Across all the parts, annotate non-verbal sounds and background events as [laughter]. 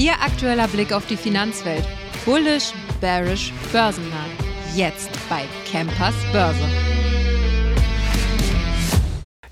Ihr aktueller Blick auf die Finanzwelt. Bullish, bearish, börsennah. Jetzt bei Campers Börse.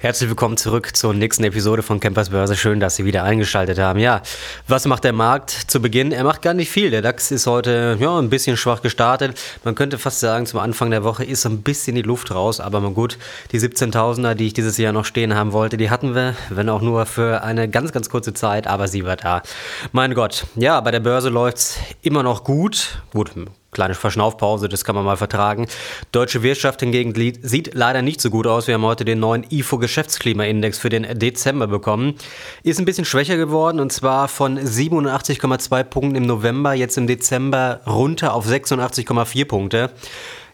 Herzlich willkommen zurück zur nächsten Episode von Campers Börse. Schön, dass Sie wieder eingeschaltet haben. Ja, was macht der Markt zu Beginn? Er macht gar nicht viel. Der DAX ist heute ja, ein bisschen schwach gestartet. Man könnte fast sagen, zum Anfang der Woche ist so ein bisschen die Luft raus. Aber mal gut, die 17.000er, die ich dieses Jahr noch stehen haben wollte, die hatten wir, wenn auch nur für eine ganz, ganz kurze Zeit. Aber sie war da. Mein Gott, ja, bei der Börse läuft es immer noch gut. Gut, Kleine Verschnaufpause, das kann man mal vertragen. Deutsche Wirtschaft hingegen sieht leider nicht so gut aus. Wir haben heute den neuen IFO Geschäftsklimaindex für den Dezember bekommen. Ist ein bisschen schwächer geworden und zwar von 87,2 Punkten im November jetzt im Dezember runter auf 86,4 Punkte.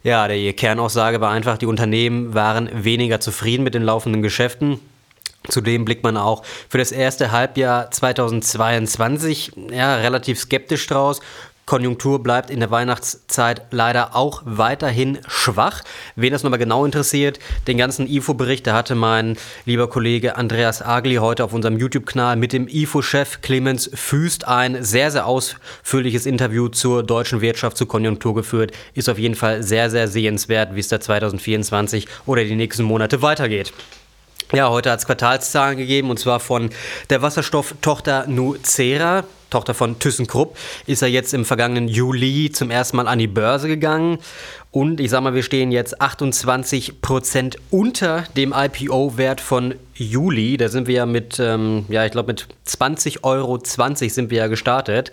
Ja, die Kernaussage war einfach, die Unternehmen waren weniger zufrieden mit den laufenden Geschäften. Zudem blickt man auch für das erste Halbjahr 2022 ja, relativ skeptisch draus. Konjunktur bleibt in der Weihnachtszeit leider auch weiterhin schwach. Wen das nochmal genau interessiert, den ganzen IFO-Bericht, da hatte mein lieber Kollege Andreas Agli heute auf unserem YouTube-Kanal mit dem IFO-Chef Clemens Füst ein sehr, sehr ausführliches Interview zur deutschen Wirtschaft, zur Konjunktur geführt. Ist auf jeden Fall sehr, sehr sehenswert, wie es da 2024 oder die nächsten Monate weitergeht. Ja, heute hat es Quartalszahlen gegeben und zwar von der Wasserstofftochter Nucera. Tochter von ThyssenKrupp, ist er jetzt im vergangenen Juli zum ersten Mal an die Börse gegangen. Und ich sag mal, wir stehen jetzt 28 Prozent unter dem IPO-Wert von Juli. Da sind wir ja mit, ähm, ja, ich glaube, mit 20,20 Euro 20 sind wir ja gestartet.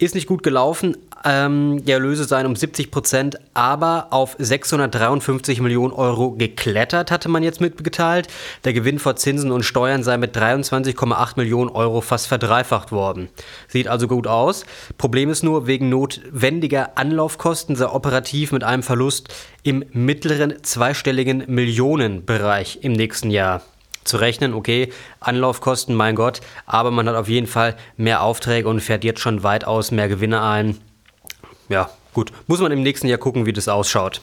Ist nicht gut gelaufen. Ähm, die Erlöse seien um 70 Prozent, aber auf 653 Millionen Euro geklettert, hatte man jetzt mitgeteilt. Der Gewinn vor Zinsen und Steuern sei mit 23,8 Millionen Euro fast verdreifacht worden. Sieht also gut aus. Problem ist nur, wegen notwendiger Anlaufkosten sei operativ mit einem Verlust im mittleren zweistelligen Millionenbereich im nächsten Jahr zu rechnen, okay, Anlaufkosten, mein Gott, aber man hat auf jeden Fall mehr Aufträge und fährt jetzt schon weitaus mehr Gewinne ein. Ja, Gut, muss man im nächsten Jahr gucken, wie das ausschaut.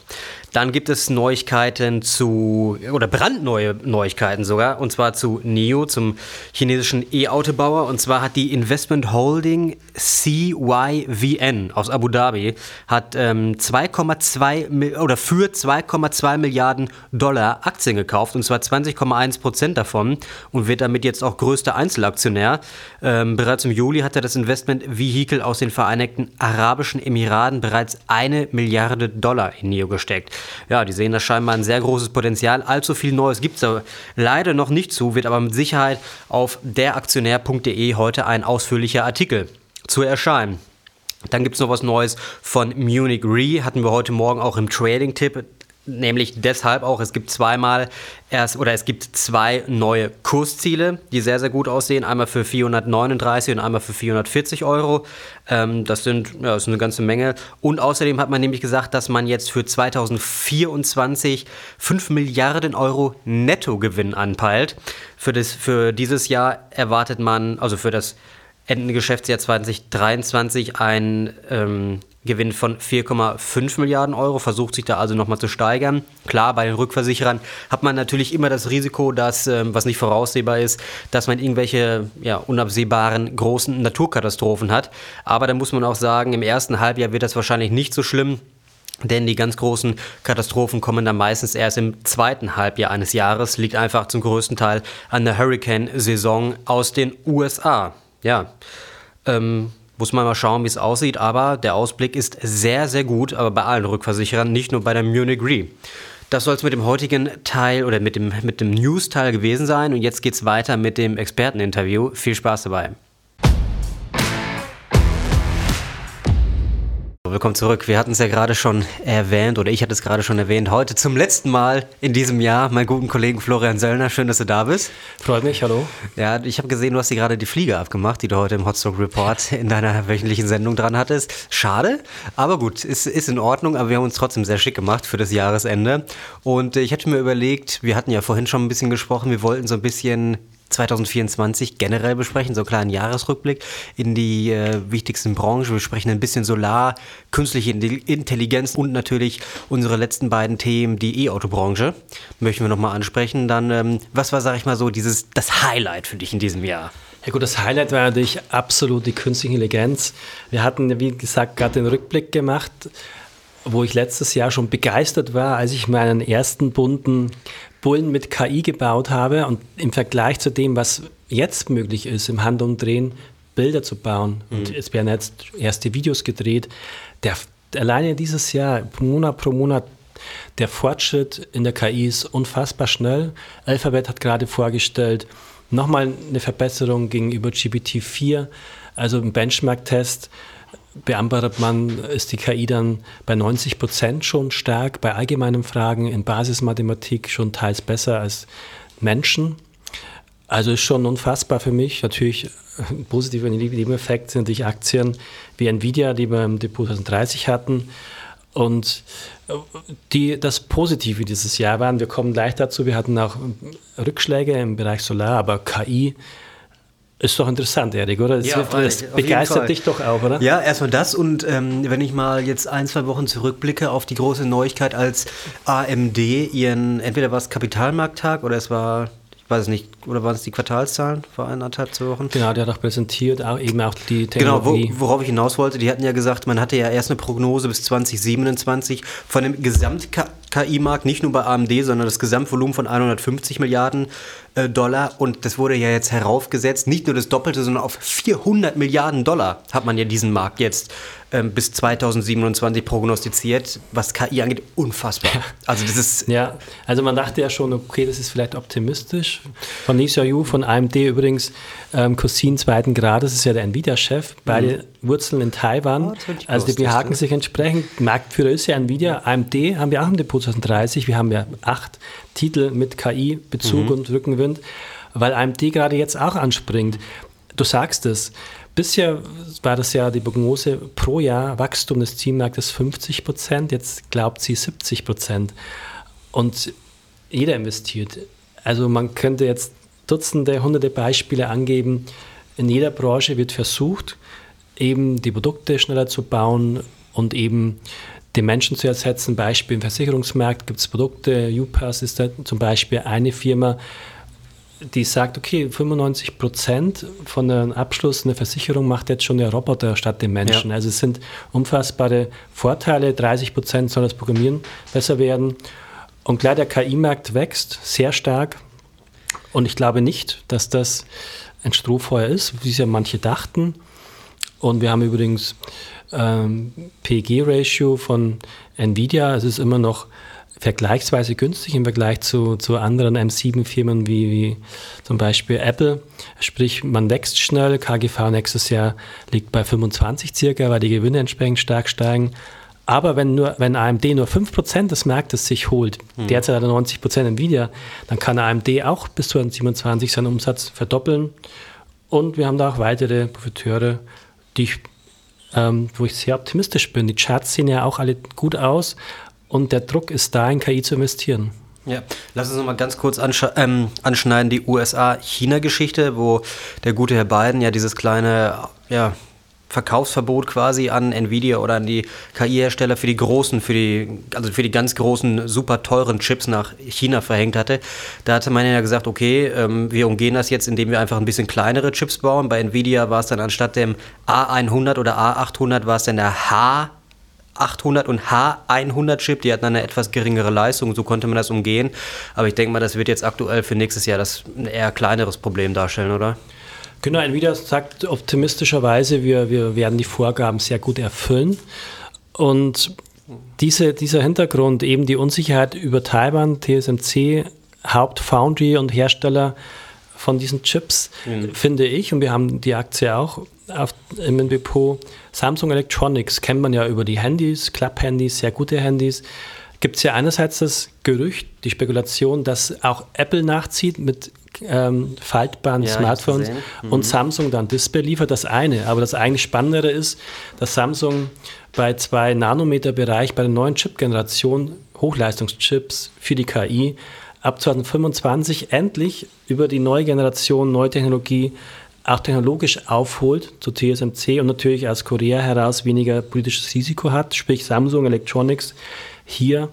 Dann gibt es Neuigkeiten zu, oder brandneue Neuigkeiten sogar, und zwar zu NIO, zum chinesischen E-Autobauer. Und zwar hat die Investment Holding CYVN aus Abu Dhabi hat ähm, 2,2 oder für 2,2 Milliarden Dollar Aktien gekauft, und zwar 20,1 Prozent davon und wird damit jetzt auch größter Einzelaktionär. Ähm, bereits im Juli hat er das Investment Vehicle aus den Vereinigten Arabischen Emiraten bereits bereits eine Milliarde Dollar in NIO gesteckt. Ja, die sehen da scheinbar ein sehr großes Potenzial. Allzu viel Neues gibt es da leider noch nicht zu, wird aber mit Sicherheit auf deraktionär.de heute ein ausführlicher Artikel zu erscheinen. Dann gibt es noch was Neues von Munich Re, hatten wir heute Morgen auch im Trading-Tipp. Nämlich deshalb auch, es gibt zweimal erst oder es gibt zwei neue Kursziele, die sehr, sehr gut aussehen. Einmal für 439 und einmal für 440 Euro. Ähm, das, sind, ja, das ist eine ganze Menge. Und außerdem hat man nämlich gesagt, dass man jetzt für 2024 5 Milliarden Euro Nettogewinn anpeilt. Für, das, für dieses Jahr erwartet man, also für das Ende Geschäftsjahr 2023 ein ähm, Gewinn von 4,5 Milliarden Euro, versucht sich da also nochmal zu steigern. Klar, bei den Rückversicherern hat man natürlich immer das Risiko, dass, ähm, was nicht voraussehbar ist, dass man irgendwelche ja, unabsehbaren großen Naturkatastrophen hat. Aber da muss man auch sagen, im ersten Halbjahr wird das wahrscheinlich nicht so schlimm. Denn die ganz großen Katastrophen kommen dann meistens erst im zweiten Halbjahr eines Jahres, liegt einfach zum größten Teil an der Hurricane-Saison aus den USA. Ja, ähm, muss man mal schauen, wie es aussieht, aber der Ausblick ist sehr, sehr gut, aber bei allen Rückversicherern, nicht nur bei der Munich Re. Das soll es mit dem heutigen Teil oder mit dem, mit dem News-Teil gewesen sein und jetzt geht es weiter mit dem Experteninterview. Viel Spaß dabei. Willkommen zurück. Wir hatten es ja gerade schon erwähnt, oder ich hatte es gerade schon erwähnt, heute zum letzten Mal in diesem Jahr meinen guten Kollegen Florian Söllner. Schön, dass du da bist. Freut mich, hallo. Ja, ich habe gesehen, du hast dir gerade die Fliege abgemacht, die du heute im Hotstock Report [laughs] in deiner wöchentlichen Sendung dran hattest. Schade, aber gut, ist, ist in Ordnung, aber wir haben uns trotzdem sehr schick gemacht für das Jahresende. Und äh, ich hätte mir überlegt, wir hatten ja vorhin schon ein bisschen gesprochen, wir wollten so ein bisschen 2024 generell besprechen, so einen kleinen Jahresrückblick in die äh, wichtigsten Branchen. Wir sprechen ein bisschen Solar, künstliche Intelligenz und natürlich unsere letzten beiden Themen, die E-Auto-Branche, möchten wir nochmal ansprechen. Dann, ähm, was war, sag ich mal so, dieses, das Highlight für dich in diesem Jahr? Ja gut, das Highlight war natürlich absolut die künstliche Intelligenz. Wir hatten, wie gesagt, gerade den Rückblick gemacht, wo ich letztes Jahr schon begeistert war, als ich meinen ersten bunten Bullen mit KI gebaut habe und im Vergleich zu dem, was jetzt möglich ist, im Handumdrehen Bilder zu bauen. Mhm. Und es werden jetzt erste Videos gedreht. Der, alleine dieses Jahr, Monat pro Monat, der Fortschritt in der KI ist unfassbar schnell. Alphabet hat gerade vorgestellt, nochmal eine Verbesserung gegenüber GPT-4, also im Benchmark-Test beantwortet man, ist die KI dann bei 90 Prozent schon stark, bei allgemeinen Fragen in Basismathematik schon teils besser als Menschen. Also ist schon unfassbar für mich. Natürlich ein positiver Nebeneffekt sind natürlich Aktien wie Nvidia, die wir im Depot 2030 hatten. Und die, das Positive dieses Jahr waren, wir kommen gleich dazu, wir hatten auch Rückschläge im Bereich Solar, aber KI ist doch interessant, Erik, oder? Das, ja, das begeistert dich doch auch, oder? Ja, erstmal das und ähm, wenn ich mal jetzt ein, zwei Wochen zurückblicke auf die große Neuigkeit, als AMD ihren, entweder war es Kapitalmarkttag oder es war weiß es nicht, oder waren es die Quartalszahlen vor eineinhalb, zwei Wochen? Genau, der hat auch präsentiert, auch, eben auch die Technologie. Genau, wo, worauf ich hinaus wollte, die hatten ja gesagt, man hatte ja erst eine Prognose bis 2027 von dem Gesamt-KI-Markt, nicht nur bei AMD, sondern das Gesamtvolumen von 150 Milliarden Dollar und das wurde ja jetzt heraufgesetzt, nicht nur das Doppelte, sondern auf 400 Milliarden Dollar hat man ja diesen Markt jetzt ähm, bis 2027 prognostiziert, was KI angeht, unfassbar. Also das ist ja, also man dachte ja schon, okay, das ist vielleicht optimistisch. Von Lee Yu von AMD übrigens, ähm, Cousin zweiten Grades, ist ja der Nvidia-Chef, beide mhm. Wurzeln in Taiwan. Oh, also die behaken sich entsprechend. Marktführer ist ja Nvidia, AMD haben wir auch im Depot 2030. Wir haben ja acht Titel mit KI-Bezug mhm. und Rückenwind, weil AMD gerade jetzt auch anspringt. Du sagst es, Bisher war das ja die Prognose pro Jahr Wachstum des Zielmarktes 50 Prozent, jetzt glaubt sie 70 Prozent. Und jeder investiert. Also man könnte jetzt Dutzende, hunderte Beispiele angeben. In jeder Branche wird versucht, eben die Produkte schneller zu bauen und eben den Menschen zu ersetzen. Beispiel im Versicherungsmarkt gibt es Produkte. UPass ist da zum Beispiel eine Firma, die sagt, okay, 95 Prozent von einem Abschluss einer Versicherung macht jetzt schon der Roboter statt dem Menschen. Ja. Also es sind unfassbare Vorteile. 30 Prozent soll das Programmieren besser werden. Und klar, der KI-Markt wächst sehr stark. Und ich glaube nicht, dass das ein Strohfeuer ist, wie es ja manche dachten. Und wir haben übrigens ähm, PG-Ratio von Nvidia. Es ist immer noch vergleichsweise günstig im Vergleich zu, zu anderen M7-Firmen wie, wie zum Beispiel Apple. Sprich, man wächst schnell. KGV nächstes Jahr liegt bei 25 circa, weil die Gewinne entsprechend stark steigen. Aber wenn, nur, wenn AMD nur 5% des Marktes sich holt, mhm. derzeit hat er 90% Nvidia, dann kann AMD auch bis 2027 seinen Umsatz verdoppeln. Und wir haben da auch weitere Profiteure, die ich, ähm, wo ich sehr optimistisch bin. Die Charts sehen ja auch alle gut aus und der Druck ist da, in KI zu investieren. Ja, lass uns nochmal ganz kurz ähm, anschneiden, die USA-China-Geschichte, wo der gute Herr Biden ja dieses kleine ja, Verkaufsverbot quasi an Nvidia oder an die KI-Hersteller für die großen, für die, also für die ganz großen, super teuren Chips nach China verhängt hatte. Da hatte man ja gesagt, okay, ähm, wir umgehen das jetzt, indem wir einfach ein bisschen kleinere Chips bauen. Bei Nvidia war es dann anstatt dem A100 oder A800 war es dann der H 800 und H100 Chip, die hatten eine etwas geringere Leistung, so konnte man das umgehen. Aber ich denke mal, das wird jetzt aktuell für nächstes Jahr das ein eher kleineres Problem darstellen, oder? Genau, Nvidia sagt optimistischerweise, wir, wir werden die Vorgaben sehr gut erfüllen. Und diese, dieser Hintergrund, eben die Unsicherheit über Taiwan, TSMC, Hauptfoundry und Hersteller von diesen Chips, mhm. finde ich, und wir haben die Aktie auch auf, im Depot, Samsung Electronics kennt man ja über die Handys, Club-Handys, sehr gute Handys. Gibt es ja einerseits das Gerücht, die Spekulation, dass auch Apple nachzieht mit ähm, faltbaren ja, Smartphones mhm. und Samsung dann Display liefert, das eine. Aber das eigentlich Spannendere ist, dass Samsung bei 2 Nanometer Bereich bei der neuen Chip-Generation Hochleistungschips für die KI ab 2025 endlich über die neue Generation, neue Technologie auch technologisch aufholt zu TSMC und natürlich aus Korea heraus weniger politisches Risiko hat, sprich Samsung Electronics hier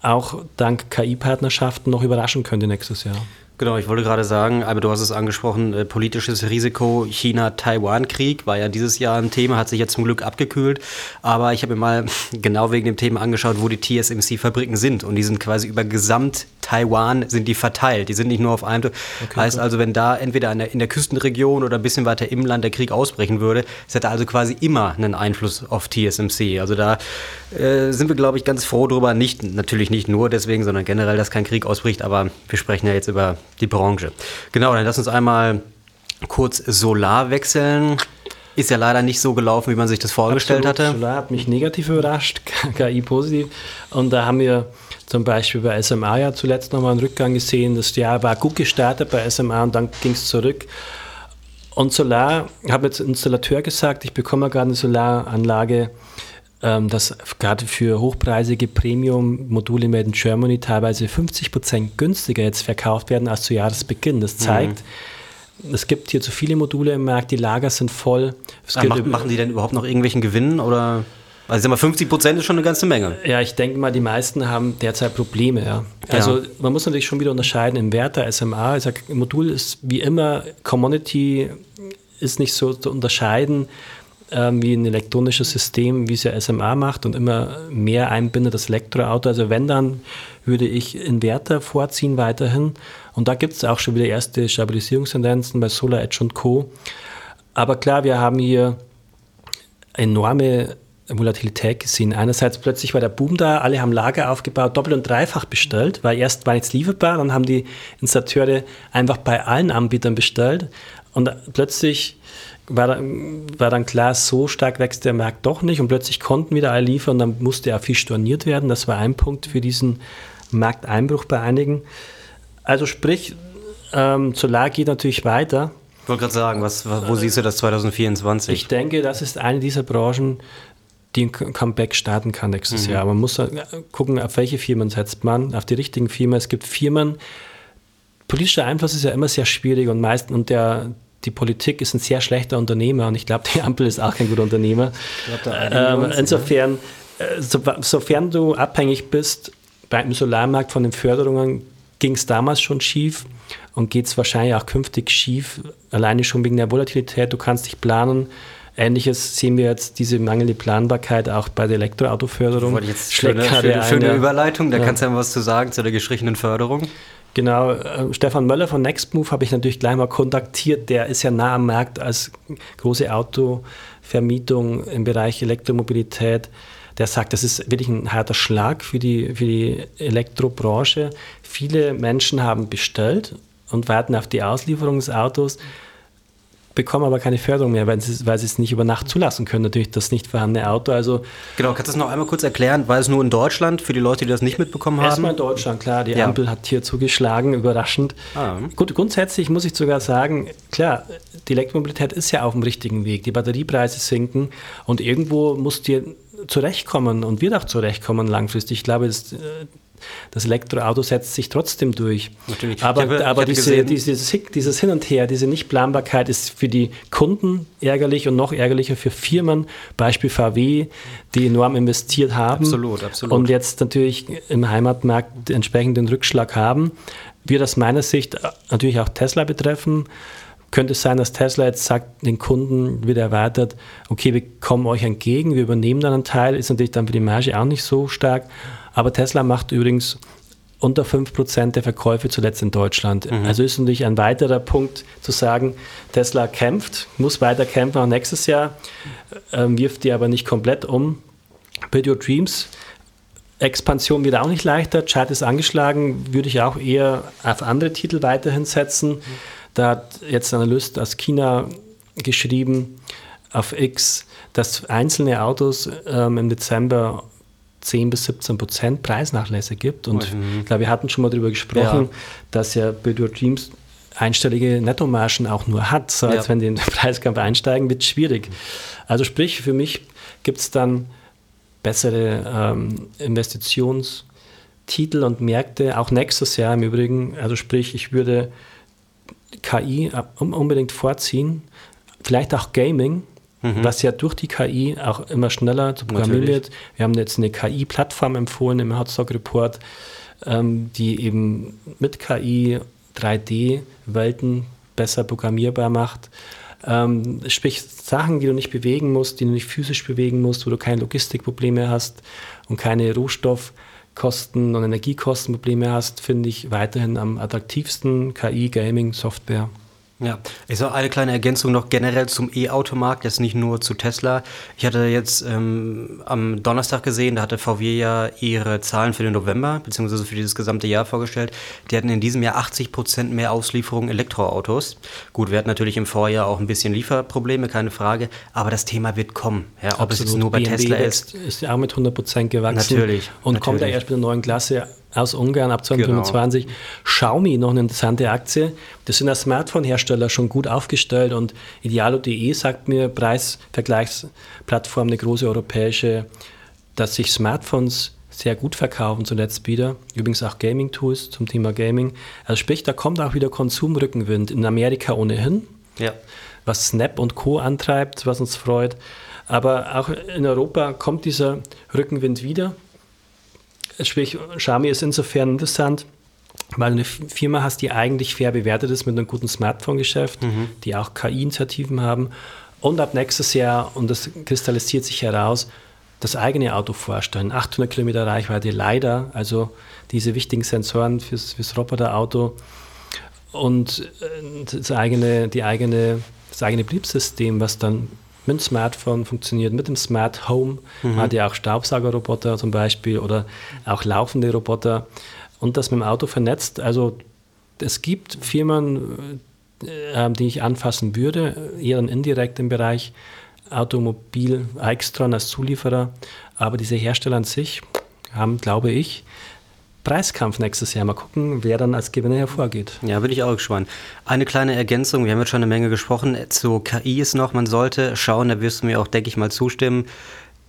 auch dank KI-Partnerschaften noch überraschen könnte nächstes Jahr. Genau, ich wollte gerade sagen, aber du hast es angesprochen, äh, politisches Risiko, China-Taiwan-Krieg war ja dieses Jahr ein Thema, hat sich jetzt zum Glück abgekühlt. Aber ich habe mir mal [laughs] genau wegen dem Thema angeschaut, wo die TSMC-Fabriken sind. Und die sind quasi über gesamt Taiwan sind die verteilt. Die sind nicht nur auf einem. Okay, heißt also, wenn da entweder in der, in der, Küstenregion oder ein bisschen weiter im Land der Krieg ausbrechen würde, es hätte also quasi immer einen Einfluss auf TSMC. Also da äh, sind wir, glaube ich, ganz froh drüber. Nicht, natürlich nicht nur deswegen, sondern generell, dass kein Krieg ausbricht. Aber wir sprechen ja jetzt über die Branche. Genau, dann lass uns einmal kurz Solar wechseln. Ist ja leider nicht so gelaufen, wie man sich das vorgestellt Absolut. hatte. Solar hat mich negativ überrascht, [laughs] KI positiv. Und da haben wir zum Beispiel bei SMA ja zuletzt nochmal einen Rückgang gesehen. Das Jahr war gut gestartet bei SMA und dann ging es zurück. Und Solar, ich habe jetzt Installateur gesagt, ich bekomme gerade eine Solaranlage dass gerade für hochpreisige Premium-Module made in Germany teilweise 50 Prozent günstiger jetzt verkauft werden als zu Jahresbeginn. Das mhm. zeigt, mhm. es gibt hier zu viele Module im Markt, die Lager sind voll. Ah, machen, machen die denn überhaupt noch irgendwelchen Gewinn oder? Also sag mal, 50 Prozent ist schon eine ganze Menge. Ja, ich denke mal, die meisten haben derzeit Probleme. Ja. Also ja. man muss natürlich schon wieder unterscheiden im Wert SMA. Ich sag, Modul ist wie immer Commodity ist nicht so zu unterscheiden ähm, wie ein elektronisches System, wie es ja SMA macht und immer mehr einbindet das Elektroauto. Also wenn, dann würde ich Inverter vorziehen weiterhin. Und da gibt es auch schon wieder erste Stabilisierungstendenzen bei Solar Edge und Co. Aber klar, wir haben hier enorme Volatilität gesehen. Einerseits plötzlich war der Boom da, alle haben Lager aufgebaut, doppelt und dreifach bestellt, weil erst war nichts lieferbar, dann haben die Installateure einfach bei allen Anbietern bestellt und plötzlich war dann, war dann klar, so stark wächst der Markt doch nicht und plötzlich konnten wieder alle liefern, dann musste er viel storniert werden. Das war ein Punkt für diesen Markteinbruch bei einigen. Also sprich, ähm, Solar geht natürlich weiter. Ich wollte gerade sagen, was, wo äh, siehst du das 2024? Ich denke, das ist eine dieser Branchen, die ein Comeback starten kann nächstes mhm. Jahr. Man muss gucken, auf welche Firmen setzt man, auf die richtigen Firmen. Es gibt Firmen, politischer Einfluss ist ja immer sehr schwierig und meist und der, die Politik ist ein sehr schlechter Unternehmer und ich glaube, die Ampel ist auch kein guter Unternehmer. Ähm, uns, insofern, äh, so, sofern du abhängig bist beim Solarmarkt von den Förderungen, ging es damals schon schief und geht es wahrscheinlich auch künftig schief, alleine schon wegen der Volatilität. Du kannst dich planen. Ähnliches sehen wir jetzt, diese mangelnde Planbarkeit auch bei der Elektroautoförderung. Jetzt schöne, schöne, schöne Überleitung, da ja. kannst du ja was zu sagen zu der gestrichenen Förderung. Genau, äh, Stefan Möller von Nextmove habe ich natürlich gleich mal kontaktiert. Der ist ja nah am Markt als große Autovermietung im Bereich Elektromobilität. Der sagt, das ist wirklich ein harter Schlag für die, für die Elektrobranche. Viele Menschen haben bestellt und warten auf die Auslieferung des Autos bekommen aber keine Förderung mehr, weil sie, weil sie es nicht über Nacht zulassen können, natürlich das nicht vorhandene Auto. Also genau, kannst du das noch einmal kurz erklären? War es nur in Deutschland für die Leute, die das nicht mitbekommen haben? Erstmal in Deutschland, klar. Die ja. Ampel hat hier zugeschlagen, überraschend. Ah. Gut, grundsätzlich muss ich sogar sagen, klar, die Elektromobilität ist ja auf dem richtigen Weg. Die Batteriepreise sinken und irgendwo muss dir zurechtkommen und wird auch zurechtkommen langfristig. Ich glaube, das, äh, das Elektroauto setzt sich trotzdem durch. Natürlich. Aber, habe, aber diese, dieses, dieses Hin und Her, diese Nichtplanbarkeit ist für die Kunden ärgerlich und noch ärgerlicher für Firmen, Beispiel VW, die enorm investiert haben. Absolut, absolut. Und jetzt natürlich im Heimatmarkt entsprechend den Rückschlag haben. Wird aus meiner Sicht natürlich auch Tesla betreffen könnte es sein, dass Tesla jetzt sagt, den Kunden wieder erwartet, okay, wir kommen euch entgegen, wir übernehmen dann einen Teil, ist natürlich dann für die Marge auch nicht so stark. Aber Tesla macht übrigens unter 5% der Verkäufe zuletzt in Deutschland. Mhm. Also ist natürlich ein weiterer Punkt zu sagen, Tesla kämpft, muss weiter kämpfen auch nächstes Jahr, äh, wirft die aber nicht komplett um. Build Your Dreams, Expansion wird auch nicht leichter, Chart ist angeschlagen, würde ich auch eher auf andere Titel weiterhin setzen. Mhm. Da hat jetzt ein Analyst aus China geschrieben auf X, dass einzelne Autos ähm, im Dezember 10 bis 17 Prozent Preisnachlässe gibt. Und mhm. ich glaube, wir hatten schon mal darüber gesprochen, ja. dass ja Build Your Dreams einstellige Nettomargen auch nur hat. So als ja. wenn die in den [laughs] Preiskampf einsteigen, wird es schwierig. Also sprich, für mich gibt es dann bessere ähm, Investitions- Titel und Märkte, auch nächstes Jahr im Übrigen, also sprich, ich würde KI unbedingt vorziehen, vielleicht auch Gaming, mhm. was ja durch die KI auch immer schneller zu programmieren Natürlich. wird. Wir haben jetzt eine KI-Plattform empfohlen im Hotstock Report, ähm, die eben mit KI 3D-Welten besser programmierbar macht. Ähm, sprich, Sachen, die du nicht bewegen musst, die du nicht physisch bewegen musst, wo du keine Logistikprobleme hast und keine Rohstoffkosten und Energiekostenprobleme hast, finde ich weiterhin am attraktivsten KI, Gaming, Software. Ja, ich sage eine kleine Ergänzung noch generell zum E-Automarkt, jetzt nicht nur zu Tesla. Ich hatte jetzt ähm, am Donnerstag gesehen, da hatte VW ja ihre Zahlen für den November, beziehungsweise für dieses gesamte Jahr vorgestellt. Die hatten in diesem Jahr 80 Prozent mehr Auslieferungen Elektroautos. Gut, wir hatten natürlich im Vorjahr auch ein bisschen Lieferprobleme, keine Frage, aber das Thema wird kommen. Ja, ob Absolut. es jetzt nur bei BMW Tesla ist. Ist ja auch mit 100 Prozent gewachsen. Natürlich. Und natürlich. kommt ja erst mit der neuen Klasse aus Ungarn ab 2025. Genau. Xiaomi, noch eine interessante Aktie. Das sind als Smartphone-Hersteller schon gut aufgestellt und Idealo.de sagt mir, Preisvergleichsplattform, eine große europäische, dass sich Smartphones sehr gut verkaufen zuletzt wieder. Übrigens auch Gaming-Tools zum Thema Gaming. Also sprich, da kommt auch wieder Konsumrückenwind. In Amerika ohnehin. Ja. Was Snap und Co. antreibt, was uns freut. Aber auch in Europa kommt dieser Rückenwind wieder. Sprich, Xiaomi ist insofern interessant, weil du eine Firma hast, die eigentlich fair bewertet ist mit einem guten Smartphone-Geschäft, mhm. die auch KI-Initiativen haben und ab nächstes Jahr, und das kristallisiert sich heraus, das eigene Auto vorstellen. 800 Kilometer Reichweite leider, also diese wichtigen Sensoren fürs, fürs Roboterauto und äh, das eigene, die eigene, das eigene Betriebssystem, was dann mit dem Smartphone funktioniert, mit dem Smart Home. Mhm. Man hat ja auch Staubsaugerroboter zum Beispiel oder auch laufende Roboter und das mit dem Auto vernetzt. Also es gibt Firmen, äh, die ich anfassen würde, eher indirekt im Bereich Automobil, Extron als Zulieferer, aber diese Hersteller an sich haben, glaube ich, Preiskampf nächstes Jahr. Mal gucken, wer dann als Gewinner hervorgeht. Ja, bin ich auch gespannt. Eine kleine Ergänzung, wir haben jetzt schon eine Menge gesprochen. Zu KI ist noch, man sollte schauen, da wirst du mir auch, denke ich mal, zustimmen.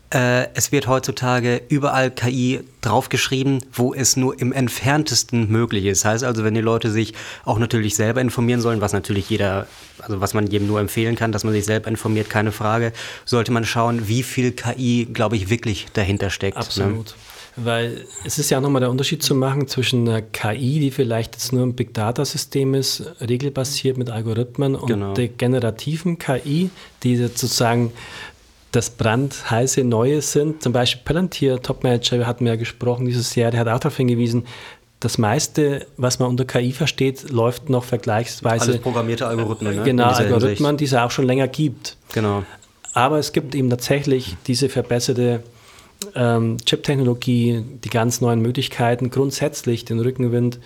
Äh, es wird heutzutage überall KI draufgeschrieben, wo es nur im entferntesten möglich ist. Heißt also, wenn die Leute sich auch natürlich selber informieren sollen, was natürlich jeder, also was man jedem nur empfehlen kann, dass man sich selber informiert, keine Frage, sollte man schauen, wie viel KI, glaube ich, wirklich dahinter steckt. Ne? Absolut. Ne? Weil es ist ja auch nochmal der Unterschied zu machen zwischen einer KI, die vielleicht jetzt nur ein Big Data System ist, regelbasiert mit Algorithmen, und genau. der generativen KI, die sozusagen das brandheiße Neue sind. Zum Beispiel Palantir, Topmanager, hatten wir ja gesprochen dieses Jahr, der hat auch darauf hingewiesen, das meiste, was man unter KI versteht, läuft noch vergleichsweise. Alles programmierte Algorithmen, ne? Genau, Algorithmen, die es auch schon länger gibt. Genau. Aber es gibt eben tatsächlich diese verbesserte ähm, Chip-Technologie, die ganz neuen Möglichkeiten, grundsätzlich den Rückenwind.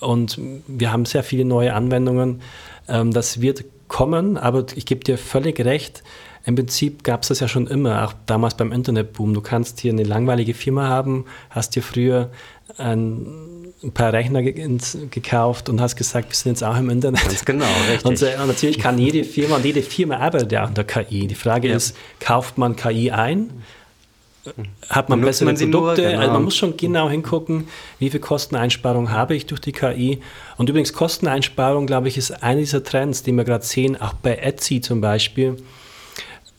Und wir haben sehr viele neue Anwendungen. Ähm, das wird kommen, aber ich gebe dir völlig recht. Im Prinzip gab es das ja schon immer, auch damals beim Internetboom. Du kannst hier eine langweilige Firma haben, hast dir früher ein, ein paar Rechner ge gekauft und hast gesagt, wir sind jetzt auch im Internet. Ganz genau, richtig. Und, äh, natürlich kann jede Firma und jede Firma arbeitet ja unter KI. Die Frage ja. ist, kauft man KI ein? Hat man bessere man Produkte. Nur, genau. Also man muss schon genau hingucken, wie viel Kosteneinsparung habe ich durch die KI. Und übrigens Kosteneinsparung, glaube ich, ist einer dieser Trends, die wir gerade sehen, auch bei Etsy zum Beispiel.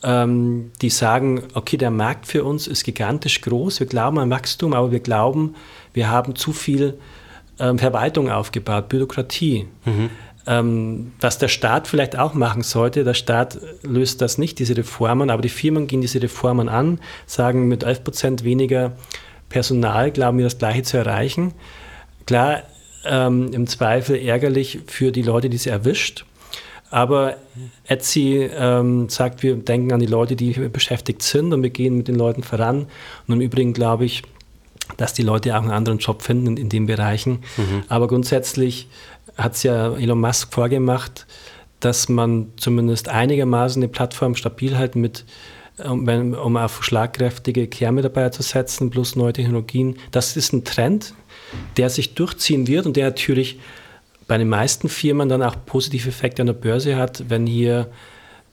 Ähm, die sagen, okay, der Markt für uns ist gigantisch groß, wir glauben an Wachstum, aber wir glauben, wir haben zu viel ähm, Verwaltung aufgebaut, Bürokratie. Mhm. Ähm, was der Staat vielleicht auch machen sollte, der Staat löst das nicht, diese Reformen, aber die Firmen gehen diese Reformen an, sagen, mit 11 Prozent weniger Personal glauben wir das Gleiche zu erreichen. Klar, ähm, im Zweifel ärgerlich für die Leute, die es erwischt. Aber Etsy ähm, sagt, wir denken an die Leute, die beschäftigt sind und wir gehen mit den Leuten voran. Und im Übrigen glaube ich, dass die Leute auch einen anderen Job finden in, in den Bereichen. Mhm. Aber grundsätzlich hat es ja Elon Musk vorgemacht, dass man zumindest einigermaßen eine Plattform stabil hält mit um, um auf schlagkräftige Kernmitarbeiter zu setzen, plus neue Technologien. Das ist ein Trend, der sich durchziehen wird und der natürlich bei den meisten Firmen dann auch positive Effekte an der Börse hat, wenn hier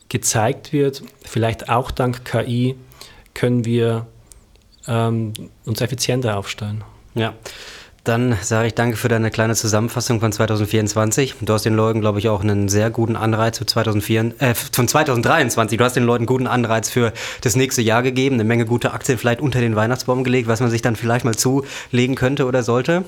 gezeigt wird, vielleicht auch dank KI können wir ähm, uns effizienter aufstellen. Ja. Dann sage ich danke für deine kleine Zusammenfassung von 2024. Du hast den Leuten, glaube ich, auch einen sehr guten Anreiz für 2004, äh, von 2023. Du hast den Leuten guten Anreiz für das nächste Jahr gegeben, eine Menge gute Aktien vielleicht unter den Weihnachtsbaum gelegt, was man sich dann vielleicht mal zulegen könnte oder sollte.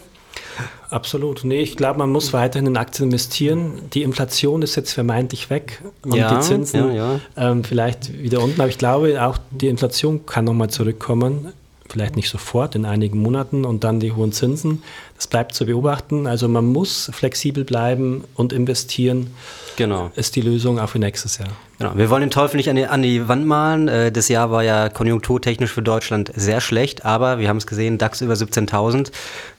Absolut. Nee, ich glaube, man muss weiterhin in Aktien investieren. Die Inflation ist jetzt vermeintlich weg und Ja, die Zinsen ja, ja. Ähm, vielleicht wieder unten. Aber ich glaube, auch die Inflation kann nochmal zurückkommen. Vielleicht nicht sofort, in einigen Monaten und dann die hohen Zinsen. Das bleibt zu beobachten. Also man muss flexibel bleiben und investieren. Genau. Ist die Lösung auch für nächstes Jahr. Genau. Wir wollen den Teufel nicht an die, an die Wand malen. Äh, Das Jahr war ja konjunkturtechnisch für Deutschland sehr schlecht, aber wir haben es gesehen, DAX über 17.000.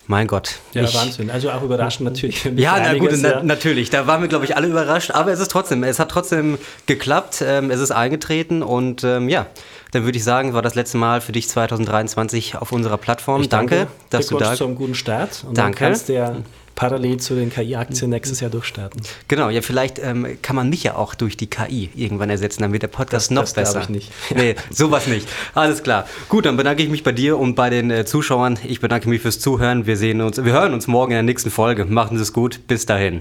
Mein Gott. Ja, Ich- Wahnsinn. Also auch überraschend natürlich. [laughs] Ja, na gut, na, ja. natürlich. Da waren wir, glaube ich, alle überrascht. Aber es ist trotzdem, es hat trotzdem geklappt. Ähm, es ist eingetreten und ähm, ja, dann würde ich sagen, war das letzte Mal für dich 2023 auf unserer Plattform. Ich danke, dass du da. zum guten Start. Und Danke. dann kannst du ja parallel zu den KI-Aktien nächstes Jahr durchstarten. Genau, ja, vielleicht ähm, kann man mich ja auch durch die KI irgendwann ersetzen, dann wird der Podcast Das- noch das besser. ich nicht. [laughs] Nee, sowas nicht. Alles klar. Gut, dann bedanke ich mich bei dir und bei den äh, Zuschauern. Ich bedanke mich fürs Zuhören. Wir sehen uns, wir hören uns morgen in der nächsten Folge. Machen Sie es gut. Bis dahin.